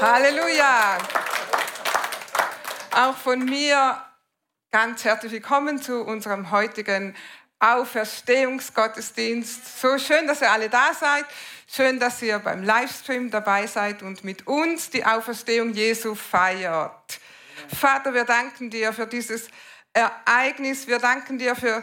Halleluja. Auch von mir ganz herzlich willkommen zu unserem heutigen Auferstehungsgottesdienst. So schön, dass ihr alle da seid. Schön, dass ihr beim Livestream dabei seid und mit uns die Auferstehung Jesu feiert. Vater, wir danken dir für dieses Ereignis. Wir danken dir für,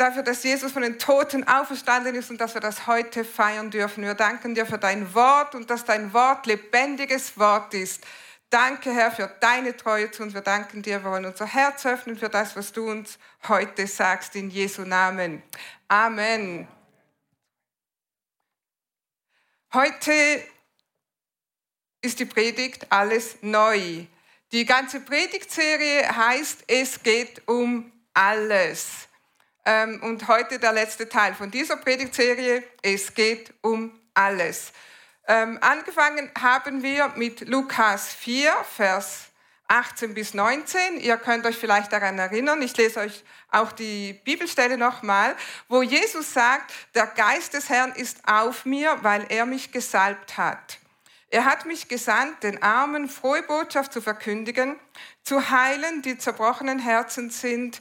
dafür, dass Jesus von den Toten auferstanden ist und dass wir das heute feiern dürfen. Wir danken dir für dein Wort und dass dein Wort lebendiges Wort ist. Danke, Herr, für deine Treue zu uns. Wir danken dir. Wir wollen unser Herz öffnen für das, was du uns heute sagst, in Jesu Namen. Amen. Heute ist die Predigt alles neu. Die ganze Predigtserie heißt, es geht um alles. Ähm, und heute der letzte Teil von dieser Predigtserie, es geht um alles. Ähm, angefangen haben wir mit Lukas 4, Vers 18 bis 19. Ihr könnt euch vielleicht daran erinnern, ich lese euch auch die Bibelstelle nochmal, wo Jesus sagt, der Geist des Herrn ist auf mir, weil er mich gesalbt hat. Er hat mich gesandt, den Armen frohe Botschaft zu verkündigen, zu heilen, die zerbrochenen Herzen sind,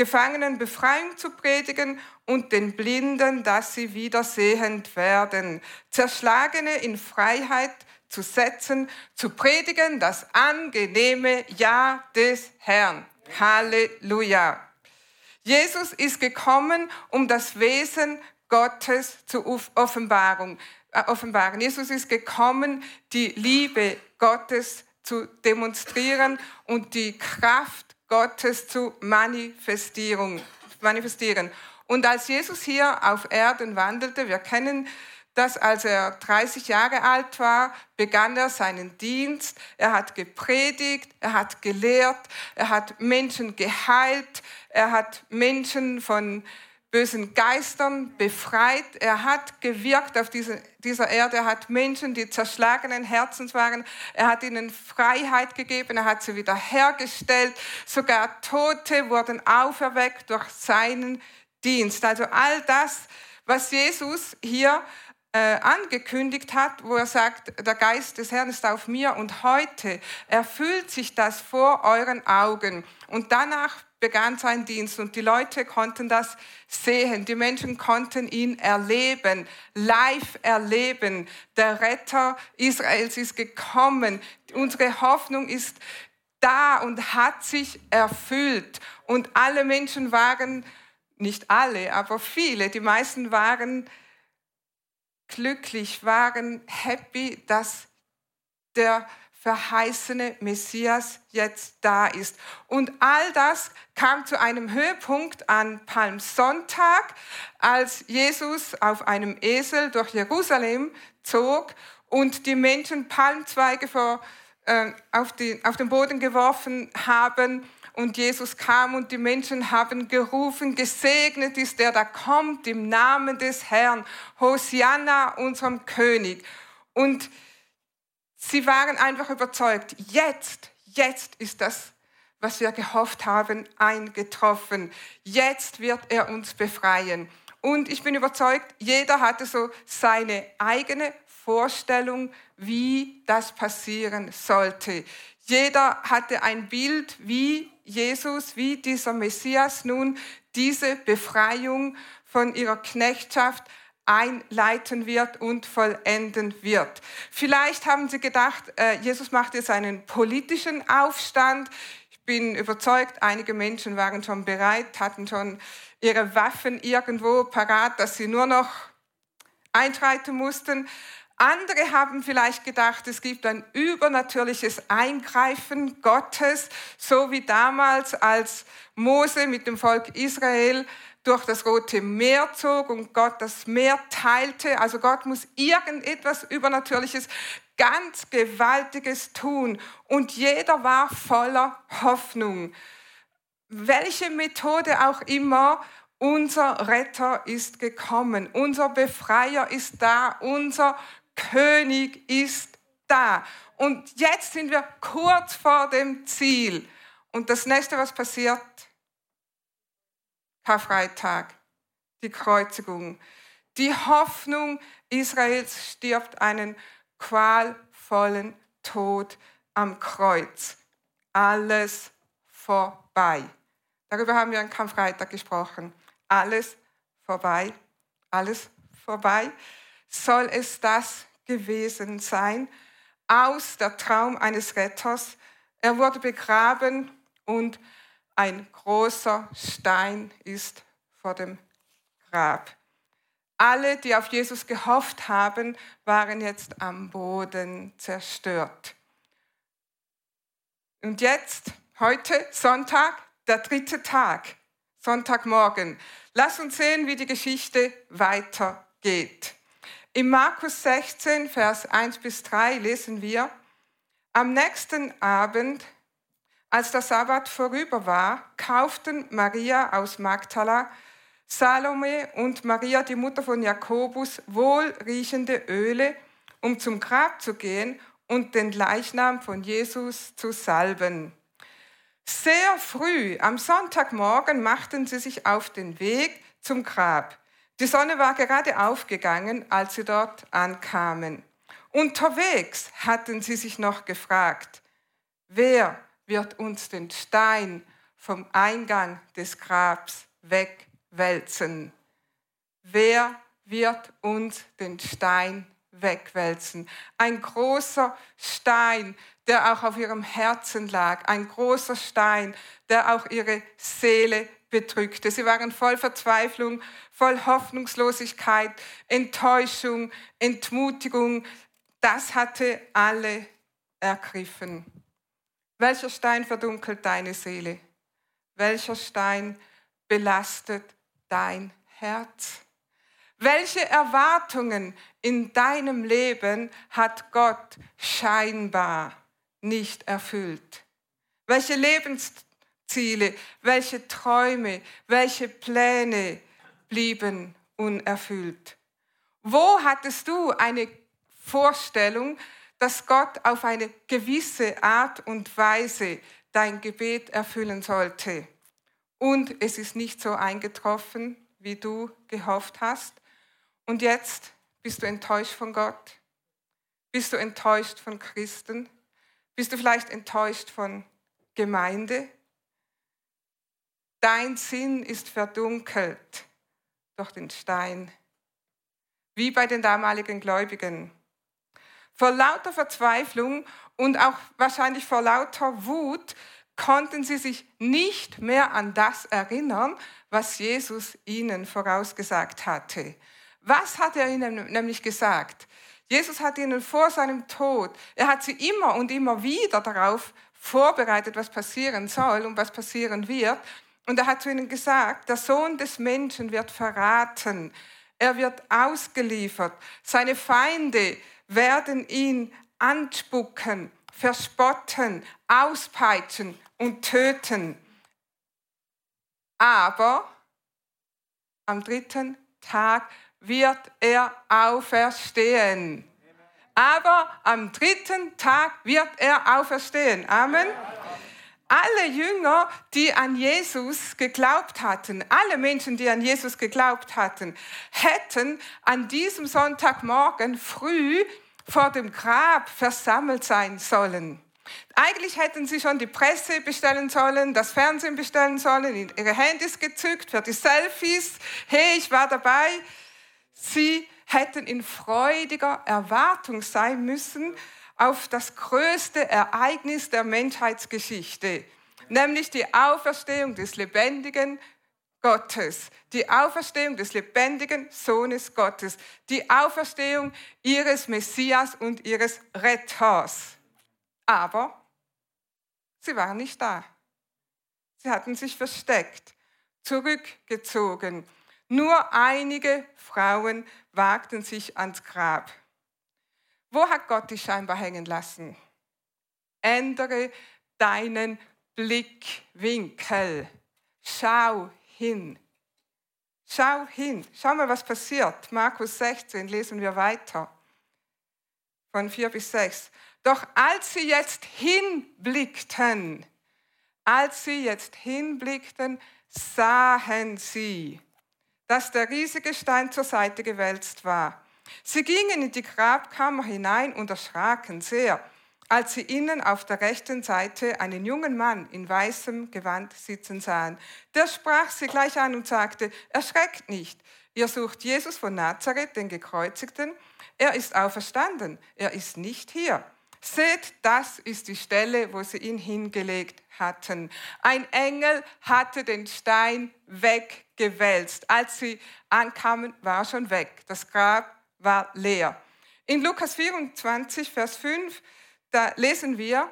Gefangenen Befreiung zu predigen und den Blinden, dass sie wieder sehend werden, Zerschlagene in Freiheit zu setzen, zu predigen das angenehme Ja des Herrn. Halleluja. Jesus ist gekommen, um das Wesen Gottes zu. Äh, offenbaren. Jesus ist gekommen, die Liebe Gottes zu demonstrieren und die Kraft Gottes zu manifestieren. Und als Jesus hier auf Erden wandelte, wir kennen das, als er 30 Jahre alt war, begann er seinen Dienst. Er hat gepredigt, er hat gelehrt, er hat Menschen geheilt, er hat Menschen von bösen Geistern befreit. Er hat gewirkt auf diese, dieser Erde, er hat Menschen, die zerschlagenen Herzens waren, er hat ihnen Freiheit gegeben, er hat sie wiederhergestellt. Sogar Tote wurden auferweckt durch seinen Dienst. Also all das, was Jesus hier angekündigt hat, wo er sagt, der Geist des Herrn ist auf mir und heute erfüllt sich das vor euren Augen. Und danach begann sein Dienst und die Leute konnten das sehen. Die Menschen konnten ihn erleben, live erleben. Der Retter Israels ist gekommen. Unsere Hoffnung ist da und hat sich erfüllt. Und alle Menschen waren, nicht alle, aber viele, die meisten waren glücklich, waren happy, dass der verheißene Messias jetzt da ist. Und all das kam zu einem Höhepunkt an Palmsonntag, als Jesus auf einem Esel durch Jerusalem zog und die Menschen Palmzweige vor, äh, auf, die, auf den Boden geworfen haben. Und Jesus kam und die Menschen haben gerufen, gesegnet ist der, da kommt im Namen des Herrn, Hosianna, unserem König. Und Sie waren einfach überzeugt, jetzt, jetzt ist das, was wir gehofft haben, eingetroffen. Jetzt wird er uns befreien. Und ich bin überzeugt, jeder hatte so seine eigene Vorstellung, wie das passieren sollte. Jeder hatte ein Bild, wie Jesus, wie dieser Messias nun diese Befreiung von ihrer Knechtschaft einleiten wird und vollenden wird. Vielleicht haben Sie gedacht, äh, Jesus macht jetzt einen politischen Aufstand. Ich bin überzeugt, einige Menschen waren schon bereit, hatten schon ihre Waffen irgendwo parat, dass sie nur noch einschreiten mussten. Andere haben vielleicht gedacht, es gibt ein übernatürliches Eingreifen Gottes, so wie damals, als Mose mit dem Volk Israel durch das Rote Meer zog und Gott das Meer teilte. Also Gott muss irgendetwas Übernatürliches, ganz Gewaltiges tun. Und jeder war voller Hoffnung. Welche Methode auch immer, unser Retter ist gekommen, unser Befreier ist da, unser König ist da. Und jetzt sind wir kurz vor dem Ziel. Und das nächste, was passiert, Karfreitag, die Kreuzigung. Die Hoffnung Israels stirbt einen qualvollen Tod am Kreuz. Alles vorbei. Darüber haben wir am Karfreitag gesprochen. Alles vorbei, alles vorbei. Soll es das gewesen sein? Aus der Traum eines Retters. Er wurde begraben und ein großer Stein ist vor dem Grab. Alle, die auf Jesus gehofft haben, waren jetzt am Boden zerstört. Und jetzt, heute, Sonntag, der dritte Tag, Sonntagmorgen. Lass uns sehen, wie die Geschichte weitergeht. Im Markus 16, Vers 1 bis 3 lesen wir, am nächsten Abend, als der Sabbat vorüber war, kauften Maria aus Magdala, Salome und Maria, die Mutter von Jakobus, wohlriechende Öle, um zum Grab zu gehen und den Leichnam von Jesus zu salben. Sehr früh am Sonntagmorgen machten sie sich auf den Weg zum Grab. Die Sonne war gerade aufgegangen, als sie dort ankamen. Unterwegs hatten sie sich noch gefragt, wer wird uns den Stein vom Eingang des Grabs wegwälzen? Wer wird uns den Stein wegwälzen? Ein großer Stein, der auch auf ihrem Herzen lag, ein großer Stein, der auch ihre Seele bedrückte. Sie waren voll Verzweiflung, voll Hoffnungslosigkeit, Enttäuschung, Entmutigung. Das hatte alle ergriffen. Welcher Stein verdunkelt deine Seele? Welcher Stein belastet dein Herz? Welche Erwartungen in deinem Leben hat Gott scheinbar nicht erfüllt? Welche Lebensziele, welche Träume, welche Pläne blieben unerfüllt? Wo hattest du eine Vorstellung, dass Gott auf eine gewisse Art und Weise dein Gebet erfüllen sollte? Und es ist nicht so eingetroffen, wie du gehofft hast. Und jetzt bist du enttäuscht von Gott? Bist du enttäuscht von Christen? Bist du vielleicht enttäuscht von Gemeinde? Dein Sinn ist verdunkelt durch den Stein, wie bei den damaligen Gläubigen. Vor lauter Verzweiflung und auch wahrscheinlich vor lauter Wut konnten sie sich nicht mehr an das erinnern, was Jesus ihnen vorausgesagt hatte. Was hat er ihnen nämlich gesagt? Jesus hat ihnen vor seinem Tod, er hat sie immer und immer wieder darauf vorbereitet, was passieren soll und was passieren wird. Und er hat zu ihnen gesagt, der Sohn des Menschen wird verraten, er wird ausgeliefert, seine Feinde werden ihn anspucken, verspotten, auspeitschen und töten. Aber am dritten Tag wird er auferstehen. Aber am dritten Tag wird er auferstehen. Amen. Alle Jünger, die an Jesus geglaubt hatten, alle Menschen, die an Jesus geglaubt hatten, hätten an diesem Sonntagmorgen früh vor dem Grab versammelt sein sollen. Eigentlich hätten sie schon die Presse bestellen sollen, das Fernsehen bestellen sollen, ihre Handys gezückt für die Selfies. Hey, ich war dabei. Sie hätten in freudiger Erwartung sein müssen auf das größte Ereignis der Menschheitsgeschichte, nämlich die Auferstehung des lebendigen Gottes, die Auferstehung des lebendigen Sohnes Gottes, die Auferstehung ihres Messias und ihres Retters. Aber sie waren nicht da. Sie hatten sich versteckt, zurückgezogen nur einige Frauen wagten sich ans Grab. Wo hat Gott dich scheinbar hängen lassen? Ändere deinen Blickwinkel. Schau hin. Schau hin. Schau mal, was passiert. Markus 16 lesen wir weiter. Von 4 bis 6. Doch als sie jetzt hinblickten, als sie jetzt hinblickten, sahen sie, dass der riesige Stein zur Seite gewälzt war. Sie gingen in die Grabkammer hinein und erschraken sehr. als sie innen auf der rechten Seite einen jungen Mann in weißem Gewand sitzen sahen. Der sprach sie gleich an und sagte, erschreckt nicht, ihr sucht Jesus von Nazareth, den Gekreuzigten, er ist auferstanden, er ist nicht hier. Seht, das ist die Stelle, wo sie ihn hingelegt hatten. Ein Engel hatte den Stein weggewälzt. Als sie ankamen, war er schon weg. Das Grab war leer. In Lukas 24, Vers 5, da lesen wir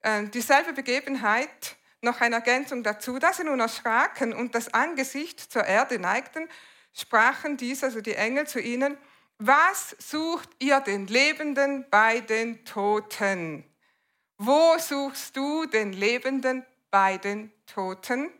äh, dieselbe Begebenheit, noch eine Ergänzung dazu. Da sie nun erschraken und das Angesicht zur Erde neigten, sprachen dies, also die Engel, zu ihnen, was sucht ihr den Lebenden bei den Toten? Wo suchst du den Lebenden bei den Toten?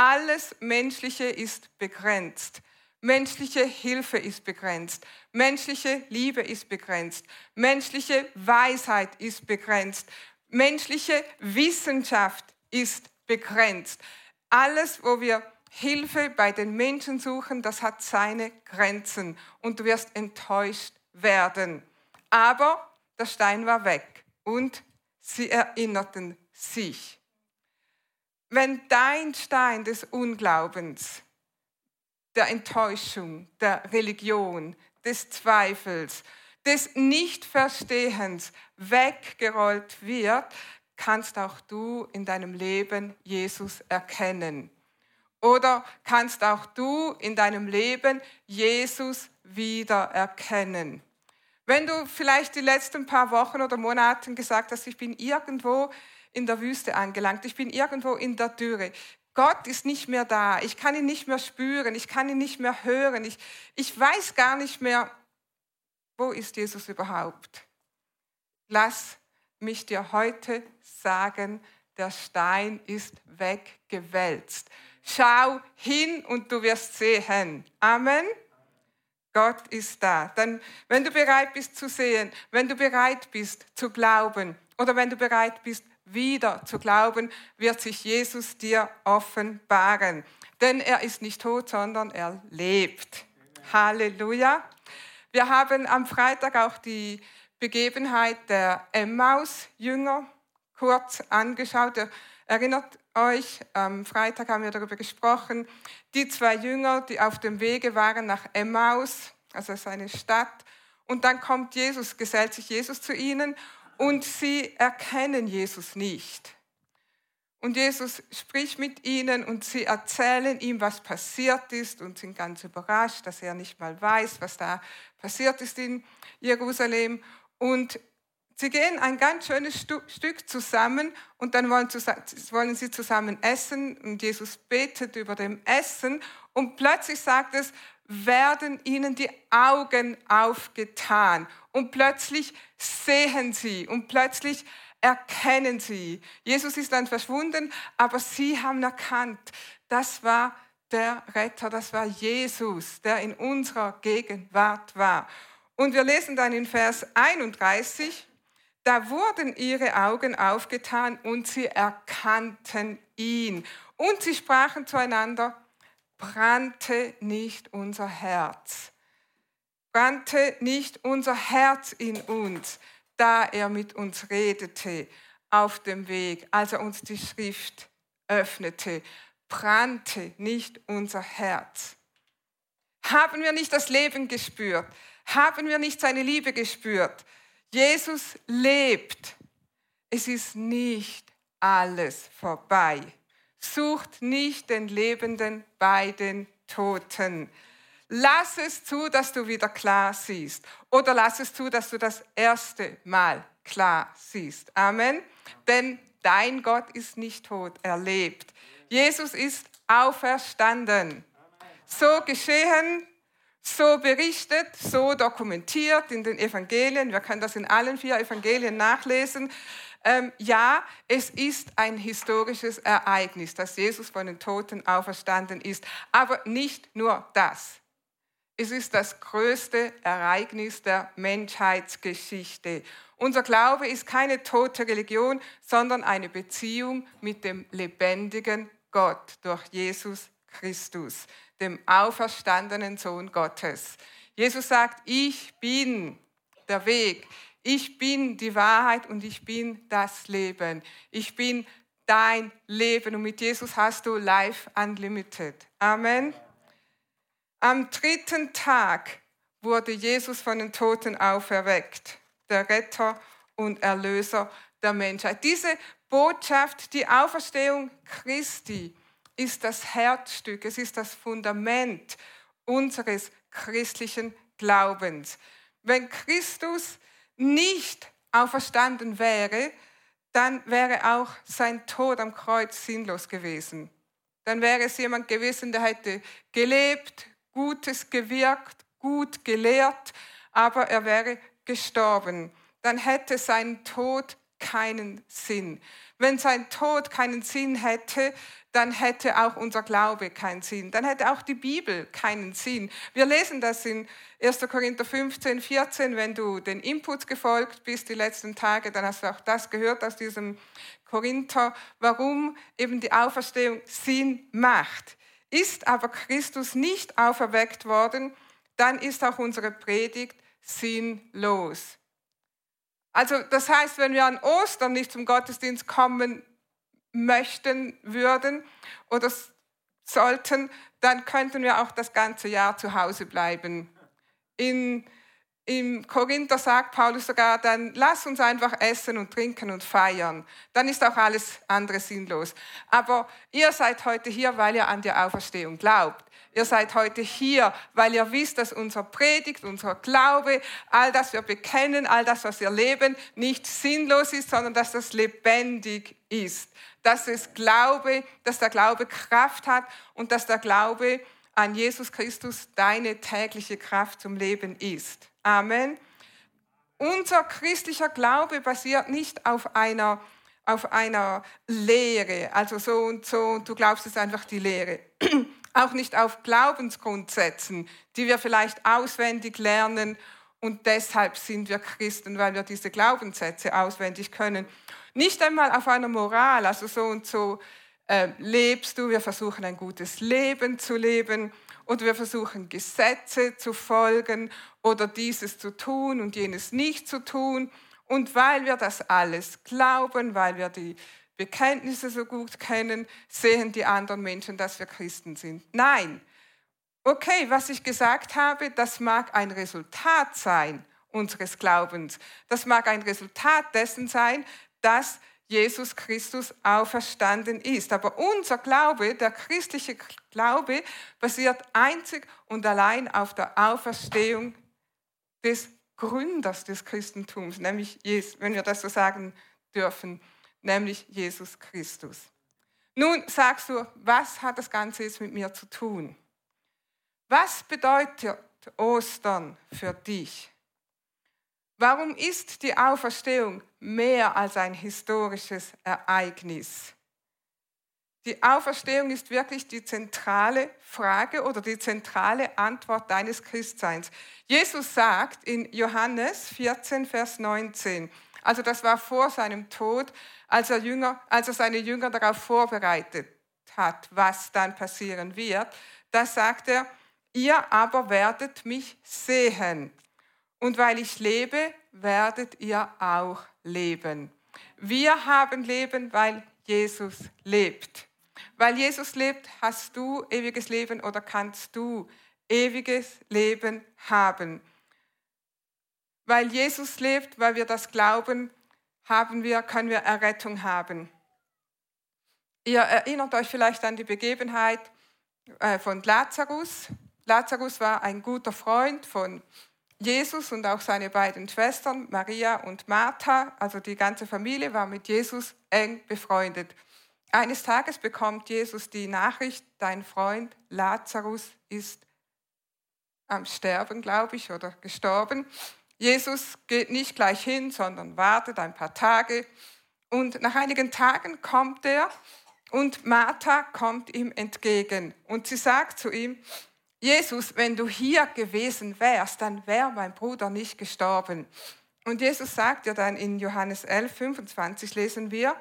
Alles Menschliche ist begrenzt. Menschliche Hilfe ist begrenzt. Menschliche Liebe ist begrenzt. Menschliche Weisheit ist begrenzt. Menschliche Wissenschaft ist begrenzt. Alles, wo wir Hilfe bei den Menschen suchen, das hat seine Grenzen und du wirst enttäuscht werden. Aber der Stein war weg und sie erinnerten sich. Wenn dein Stein des Unglaubens, der Enttäuschung, der Religion, des Zweifels, des Nichtverstehens weggerollt wird, kannst auch du in deinem Leben Jesus erkennen. Oder kannst auch du in deinem Leben Jesus wieder erkennen? Wenn du vielleicht die letzten paar Wochen oder Monate gesagt hast, ich bin irgendwo in der Wüste angelangt, ich bin irgendwo in der Dürre. Gott ist nicht mehr da, ich kann ihn nicht mehr spüren, ich kann ihn nicht mehr hören, ich, ich weiß gar nicht mehr, wo ist Jesus überhaupt. Lass mich dir heute sagen, der Stein ist weggewälzt. Schau hin und du wirst sehen. Amen. Gott ist da. Dann, wenn du bereit bist zu sehen, wenn du bereit bist zu glauben oder wenn du bereit bist, wieder zu glauben, wird sich Jesus dir offenbaren. Denn er ist nicht tot, sondern er lebt. Halleluja. Wir haben am Freitag auch die Begebenheit der Emmaus-Jünger kurz angeschaut. Erinnert euch, am Freitag haben wir darüber gesprochen, die zwei Jünger, die auf dem Wege waren nach Emmaus, also seine Stadt. Und dann kommt Jesus, gesellt sich Jesus zu ihnen und sie erkennen Jesus nicht. Und Jesus spricht mit ihnen und sie erzählen ihm, was passiert ist und sind ganz überrascht, dass er nicht mal weiß, was da passiert ist in Jerusalem. Und Sie gehen ein ganz schönes Stück zusammen und dann wollen, sie zusammen essen und Jesus betet über dem Essen und plötzlich sagt es, werden ihnen die Augen aufgetan und plötzlich sehen sie und plötzlich erkennen sie. Jesus ist dann verschwunden, aber sie haben erkannt, das war der Retter, das war Jesus, der in unserer Gegenwart war. Und wir lesen dann in Vers 31, da wurden ihre Augen aufgetan und sie erkannten ihn. Und sie sprachen zueinander, brannte nicht unser Herz. Brannte nicht unser Herz in uns, da er mit uns redete auf dem Weg, als er uns die Schrift öffnete. Brannte nicht unser Herz. Haben wir nicht das Leben gespürt? Haben wir nicht seine Liebe gespürt? Jesus lebt. Es ist nicht alles vorbei. Sucht nicht den Lebenden bei den Toten. Lass es zu, dass du wieder klar siehst. Oder lass es zu, dass du das erste Mal klar siehst. Amen. Denn dein Gott ist nicht tot, er lebt. Jesus ist auferstanden. So geschehen so berichtet, so dokumentiert in den Evangelien. Wir können das in allen vier Evangelien nachlesen. Ähm, ja, es ist ein historisches Ereignis, dass Jesus von den Toten auferstanden ist. Aber nicht nur das. Es ist das größte Ereignis der Menschheitsgeschichte. Unser Glaube ist keine tote Religion, sondern eine Beziehung mit dem lebendigen Gott durch Jesus Christus dem auferstandenen Sohn Gottes. Jesus sagt, ich bin der Weg, ich bin die Wahrheit und ich bin das Leben. Ich bin dein Leben und mit Jesus hast du Life Unlimited. Amen. Am dritten Tag wurde Jesus von den Toten auferweckt, der Retter und Erlöser der Menschheit. Diese Botschaft, die Auferstehung Christi, ist das Herzstück, es ist das Fundament unseres christlichen Glaubens. Wenn Christus nicht auferstanden wäre, dann wäre auch sein Tod am Kreuz sinnlos gewesen. Dann wäre es jemand gewesen, der hätte gelebt, Gutes gewirkt, gut gelehrt, aber er wäre gestorben. Dann hätte sein Tod keinen Sinn. Wenn sein Tod keinen Sinn hätte, dann hätte auch unser Glaube keinen Sinn. Dann hätte auch die Bibel keinen Sinn. Wir lesen das in 1. Korinther 15, 14. Wenn du den Inputs gefolgt bist die letzten Tage, dann hast du auch das gehört aus diesem Korinther, warum eben die Auferstehung Sinn macht. Ist aber Christus nicht auferweckt worden, dann ist auch unsere Predigt sinnlos. Also das heißt, wenn wir an Ostern nicht zum Gottesdienst kommen möchten würden oder sollten, dann könnten wir auch das ganze Jahr zu Hause bleiben. In, Im Korinther sagt Paulus sogar, dann lass uns einfach essen und trinken und feiern. Dann ist auch alles andere sinnlos. Aber ihr seid heute hier, weil ihr an die Auferstehung glaubt. Ihr seid heute hier, weil ihr wisst, dass unser Predigt, unser Glaube, all das wir bekennen, all das, was wir leben, nicht sinnlos ist, sondern dass das lebendig ist. Dass es Glaube, dass der Glaube Kraft hat und dass der Glaube an Jesus Christus deine tägliche Kraft zum Leben ist. Amen. Unser christlicher Glaube basiert nicht auf einer auf einer Lehre, also so und so, und du glaubst es einfach die Lehre. Auch nicht auf Glaubensgrundsätzen, die wir vielleicht auswendig lernen. Und deshalb sind wir Christen, weil wir diese Glaubenssätze auswendig können. Nicht einmal auf einer Moral, also so und so äh, lebst du, wir versuchen ein gutes Leben zu leben oder wir versuchen Gesetze zu folgen oder dieses zu tun und jenes nicht zu tun. Und weil wir das alles glauben, weil wir die Bekenntnisse so gut kennen, sehen die anderen Menschen, dass wir Christen sind. Nein. Okay, was ich gesagt habe, das mag ein Resultat sein unseres Glaubens. Das mag ein Resultat dessen sein, dass Jesus Christus auferstanden ist. Aber unser Glaube, der christliche Glaube, basiert einzig und allein auf der Auferstehung des Gründers des Christentums, nämlich Jesus, wenn wir das so sagen dürfen nämlich Jesus Christus. Nun sagst du, was hat das Ganze jetzt mit mir zu tun? Was bedeutet Ostern für dich? Warum ist die Auferstehung mehr als ein historisches Ereignis? Die Auferstehung ist wirklich die zentrale Frage oder die zentrale Antwort deines Christseins. Jesus sagt in Johannes 14, Vers 19, also das war vor seinem Tod, als er, Jünger, als er seine Jünger darauf vorbereitet hat, was dann passieren wird. Da sagt er, ihr aber werdet mich sehen. Und weil ich lebe, werdet ihr auch leben. Wir haben Leben, weil Jesus lebt. Weil Jesus lebt, hast du ewiges Leben oder kannst du ewiges Leben haben. Weil Jesus lebt, weil wir das glauben, haben wir, können wir Errettung haben. Ihr erinnert euch vielleicht an die Begebenheit äh, von Lazarus. Lazarus war ein guter Freund von Jesus und auch seine beiden Schwestern, Maria und Martha, also die ganze Familie war mit Jesus eng befreundet. Eines Tages bekommt Jesus die Nachricht, dein Freund Lazarus ist am Sterben, glaube ich, oder gestorben. Jesus geht nicht gleich hin, sondern wartet ein paar Tage. Und nach einigen Tagen kommt er und Martha kommt ihm entgegen. Und sie sagt zu ihm, Jesus, wenn du hier gewesen wärst, dann wäre mein Bruder nicht gestorben. Und Jesus sagt ja dann in Johannes 11, 25 lesen wir,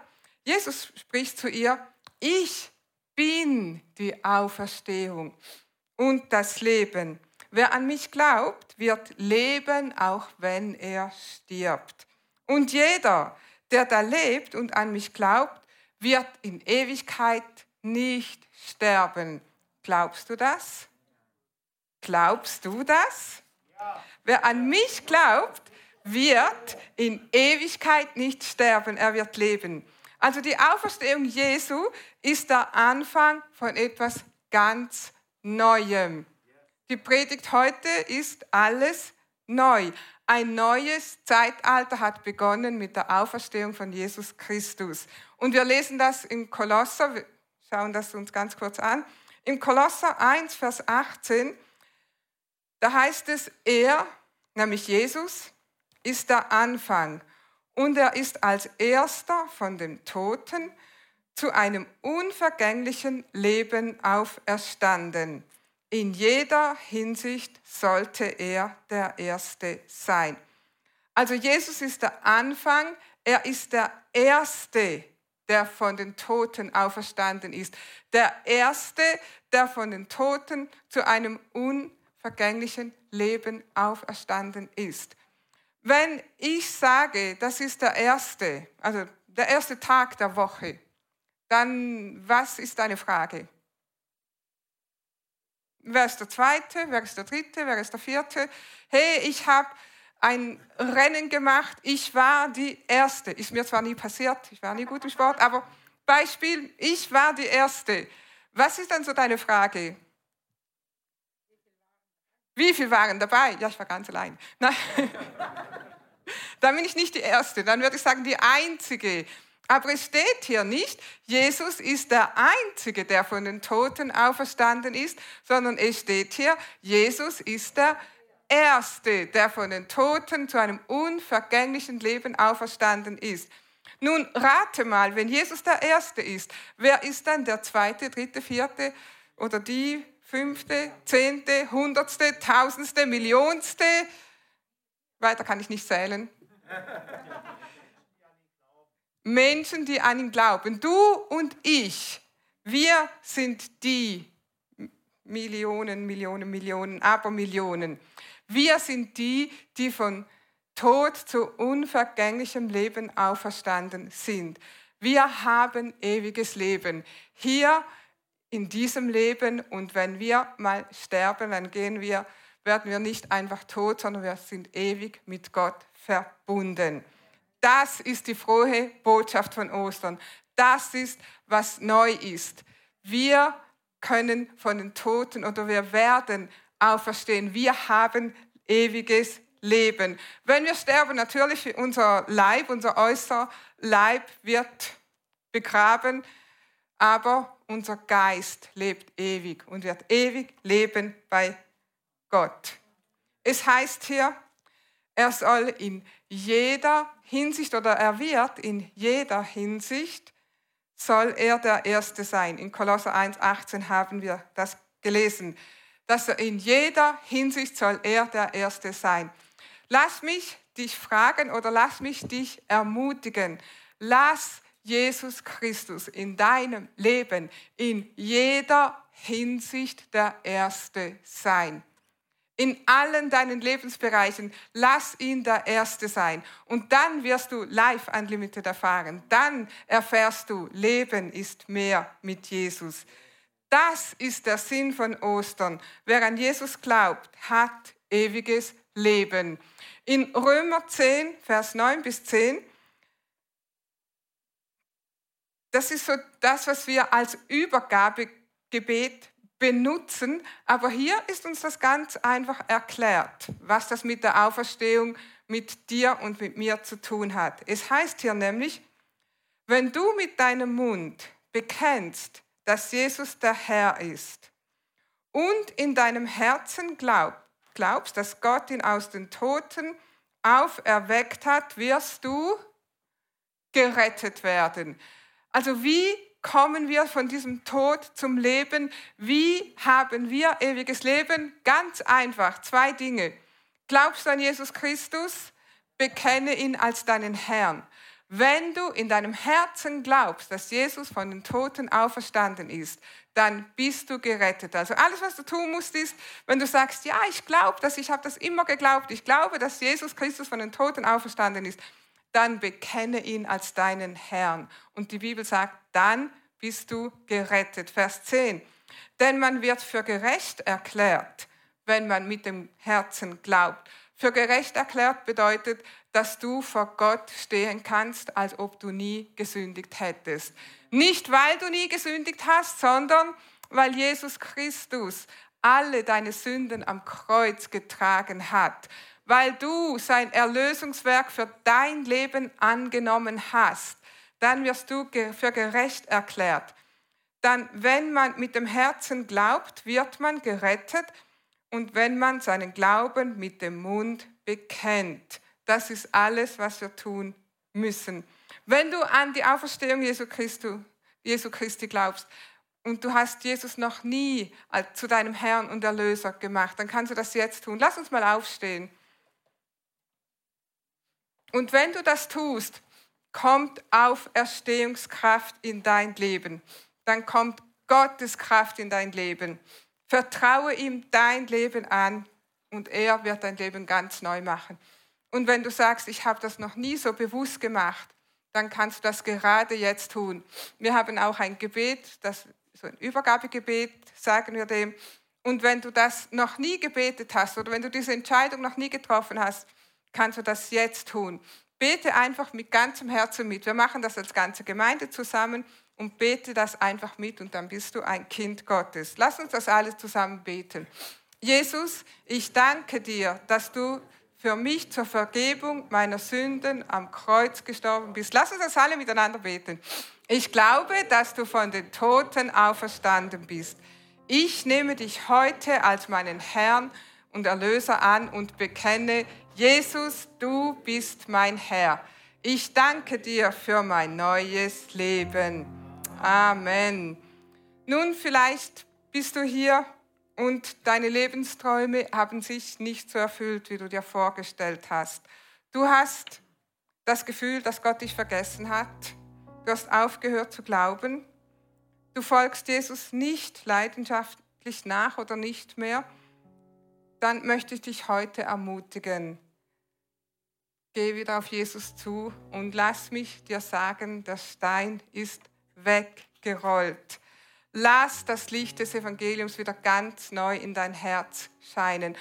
Jesus spricht zu ihr, ich bin die Auferstehung und das Leben. wer an mich glaubt, wird leben, auch wenn er stirbt. Und jeder, der da lebt und an mich glaubt, wird in Ewigkeit nicht sterben. Glaubst du das? Glaubst du das? Ja. Wer an mich glaubt, wird in Ewigkeit nicht sterben, er wird leben. Also die Auferstehung Jesu ist der Anfang von etwas ganz Neuem. Die Predigt heute ist alles neu. Ein neues Zeitalter hat begonnen mit der Auferstehung von Jesus Christus. Und wir lesen das im Kolosser, wir schauen das uns ganz kurz an. Im Kolosser 1, Vers 18, da heißt es, er, nämlich Jesus, ist der Anfang und er ist als erster von den Toten zu einem unvergänglichen Leben auferstanden. In jeder Hinsicht sollte er der Erste sein. Also Jesus ist der Anfang, er ist der Erste, der von den Toten auferstanden ist. Der Erste, der von den Toten zu einem unvergänglichen Leben auferstanden ist. Wenn ich sage, das ist der erste, also der erste Tag der Woche, dann was ist deine Frage? Wer ist der zweite? Wer ist der dritte? Wer ist der vierte? Hey, ich habe ein Rennen gemacht. Ich war die Erste. Ist mir zwar nie passiert, ich war nie gut im Sport, aber Beispiel, ich war die Erste. Was ist dann so deine Frage? Wie viele waren dabei? Ja, ich war ganz allein. Nein. dann bin ich nicht die Erste, dann würde ich sagen, die Einzige. Aber es steht hier nicht, Jesus ist der Einzige, der von den Toten auferstanden ist, sondern es steht hier, Jesus ist der Erste, der von den Toten zu einem unvergänglichen Leben auferstanden ist. Nun rate mal, wenn Jesus der Erste ist, wer ist dann der Zweite, Dritte, Vierte oder die Fünfte, Zehnte, Hundertste, Tausendste, Millionste? Weiter kann ich nicht zählen. Menschen, die an ihn glauben. Du und ich, wir sind die Millionen, Millionen, Millionen, aber Millionen. Wir sind die, die von Tod zu unvergänglichem Leben auferstanden sind. Wir haben ewiges Leben. Hier in diesem Leben und wenn wir mal sterben, dann gehen wir, werden wir nicht einfach tot, sondern wir sind ewig mit Gott verbunden. Das ist die frohe Botschaft von Ostern. Das ist, was neu ist. Wir können von den Toten oder wir werden auferstehen. Wir haben ewiges Leben. Wenn wir sterben, natürlich unser Leib, unser äußerer Leib wird begraben, aber unser Geist lebt ewig und wird ewig leben bei Gott. Es heißt hier, er soll in jeder Hinsicht oder er wird in jeder Hinsicht soll er der Erste sein. In Kolosser 1,18 haben wir das gelesen, dass er in jeder Hinsicht soll er der Erste sein. Lass mich dich fragen oder lass mich dich ermutigen. Lass Jesus Christus in deinem Leben in jeder Hinsicht der Erste sein. In allen deinen Lebensbereichen, lass ihn der Erste sein. Und dann wirst du Life Unlimited erfahren. Dann erfährst du, Leben ist mehr mit Jesus. Das ist der Sinn von Ostern. Wer an Jesus glaubt, hat ewiges Leben. In Römer 10, Vers 9 bis 10, das ist so das, was wir als Übergabegebet benutzen. Aber hier ist uns das ganz einfach erklärt, was das mit der Auferstehung mit dir und mit mir zu tun hat. Es heißt hier nämlich, wenn du mit deinem Mund bekennst, dass Jesus der Herr ist und in deinem Herzen glaub, glaubst, dass Gott ihn aus den Toten auferweckt hat, wirst du gerettet werden. Also wie kommen wir von diesem Tod zum Leben? Wie haben wir ewiges Leben? Ganz einfach, zwei Dinge. Glaubst du an Jesus Christus? Bekenne ihn als deinen Herrn. Wenn du in deinem Herzen glaubst, dass Jesus von den Toten auferstanden ist, dann bist du gerettet. Also alles, was du tun musst, ist, wenn du sagst, ja, ich glaube das, ich habe das immer geglaubt, ich glaube, dass Jesus Christus von den Toten auferstanden ist, dann bekenne ihn als deinen Herrn. Und die Bibel sagt, dann bist du gerettet. Vers 10. Denn man wird für gerecht erklärt, wenn man mit dem Herzen glaubt. Für gerecht erklärt bedeutet, dass du vor Gott stehen kannst, als ob du nie gesündigt hättest. Nicht, weil du nie gesündigt hast, sondern weil Jesus Christus alle deine Sünden am Kreuz getragen hat, weil du sein Erlösungswerk für dein Leben angenommen hast, dann wirst du für gerecht erklärt. Dann, wenn man mit dem Herzen glaubt, wird man gerettet und wenn man seinen Glauben mit dem Mund bekennt. Das ist alles, was wir tun müssen. Wenn du an die Auferstehung Jesu, Christi, Jesu Christi glaubst und du hast Jesus noch nie zu deinem Herrn und Erlöser gemacht, dann kannst du das jetzt tun. Lass uns mal aufstehen. Und wenn du das tust, kommt Auferstehungskraft in dein Leben. Dann kommt Gottes Kraft in dein Leben. Vertraue ihm dein Leben an und er wird dein Leben ganz neu machen. Und wenn du sagst, ich habe das noch nie so bewusst gemacht, dann kannst du das gerade jetzt tun. Wir haben auch ein Gebet, das so ein Übergabegebet, sagen wir dem. Und wenn du das noch nie gebetet hast oder wenn du diese Entscheidung noch nie getroffen hast, kannst du das jetzt tun. Bete einfach mit ganzem Herzen mit. Wir machen das als ganze Gemeinde zusammen und bete das einfach mit und dann bist du ein Kind Gottes. Lass uns das alles zusammen beten. Jesus, ich danke dir, dass du für mich zur Vergebung meiner Sünden am Kreuz gestorben bist. Lass uns das alle miteinander beten. Ich glaube, dass du von den Toten auferstanden bist. Ich nehme dich heute als meinen Herrn und Erlöser an und bekenne, Jesus, du bist mein Herr. Ich danke dir für mein neues Leben. Amen. Nun, vielleicht bist du hier und deine Lebensträume haben sich nicht so erfüllt, wie du dir vorgestellt hast. Du hast das Gefühl, dass Gott dich vergessen hat. Du hast aufgehört zu glauben. Du folgst Jesus nicht leidenschaftlich nach oder nicht mehr. Dann möchte ich dich heute ermutigen geh wieder auf Jesus zu und lass mich dir sagen, der Stein ist weggerollt. Lass das Licht des Evangeliums wieder ganz neu in dein Herz scheinen.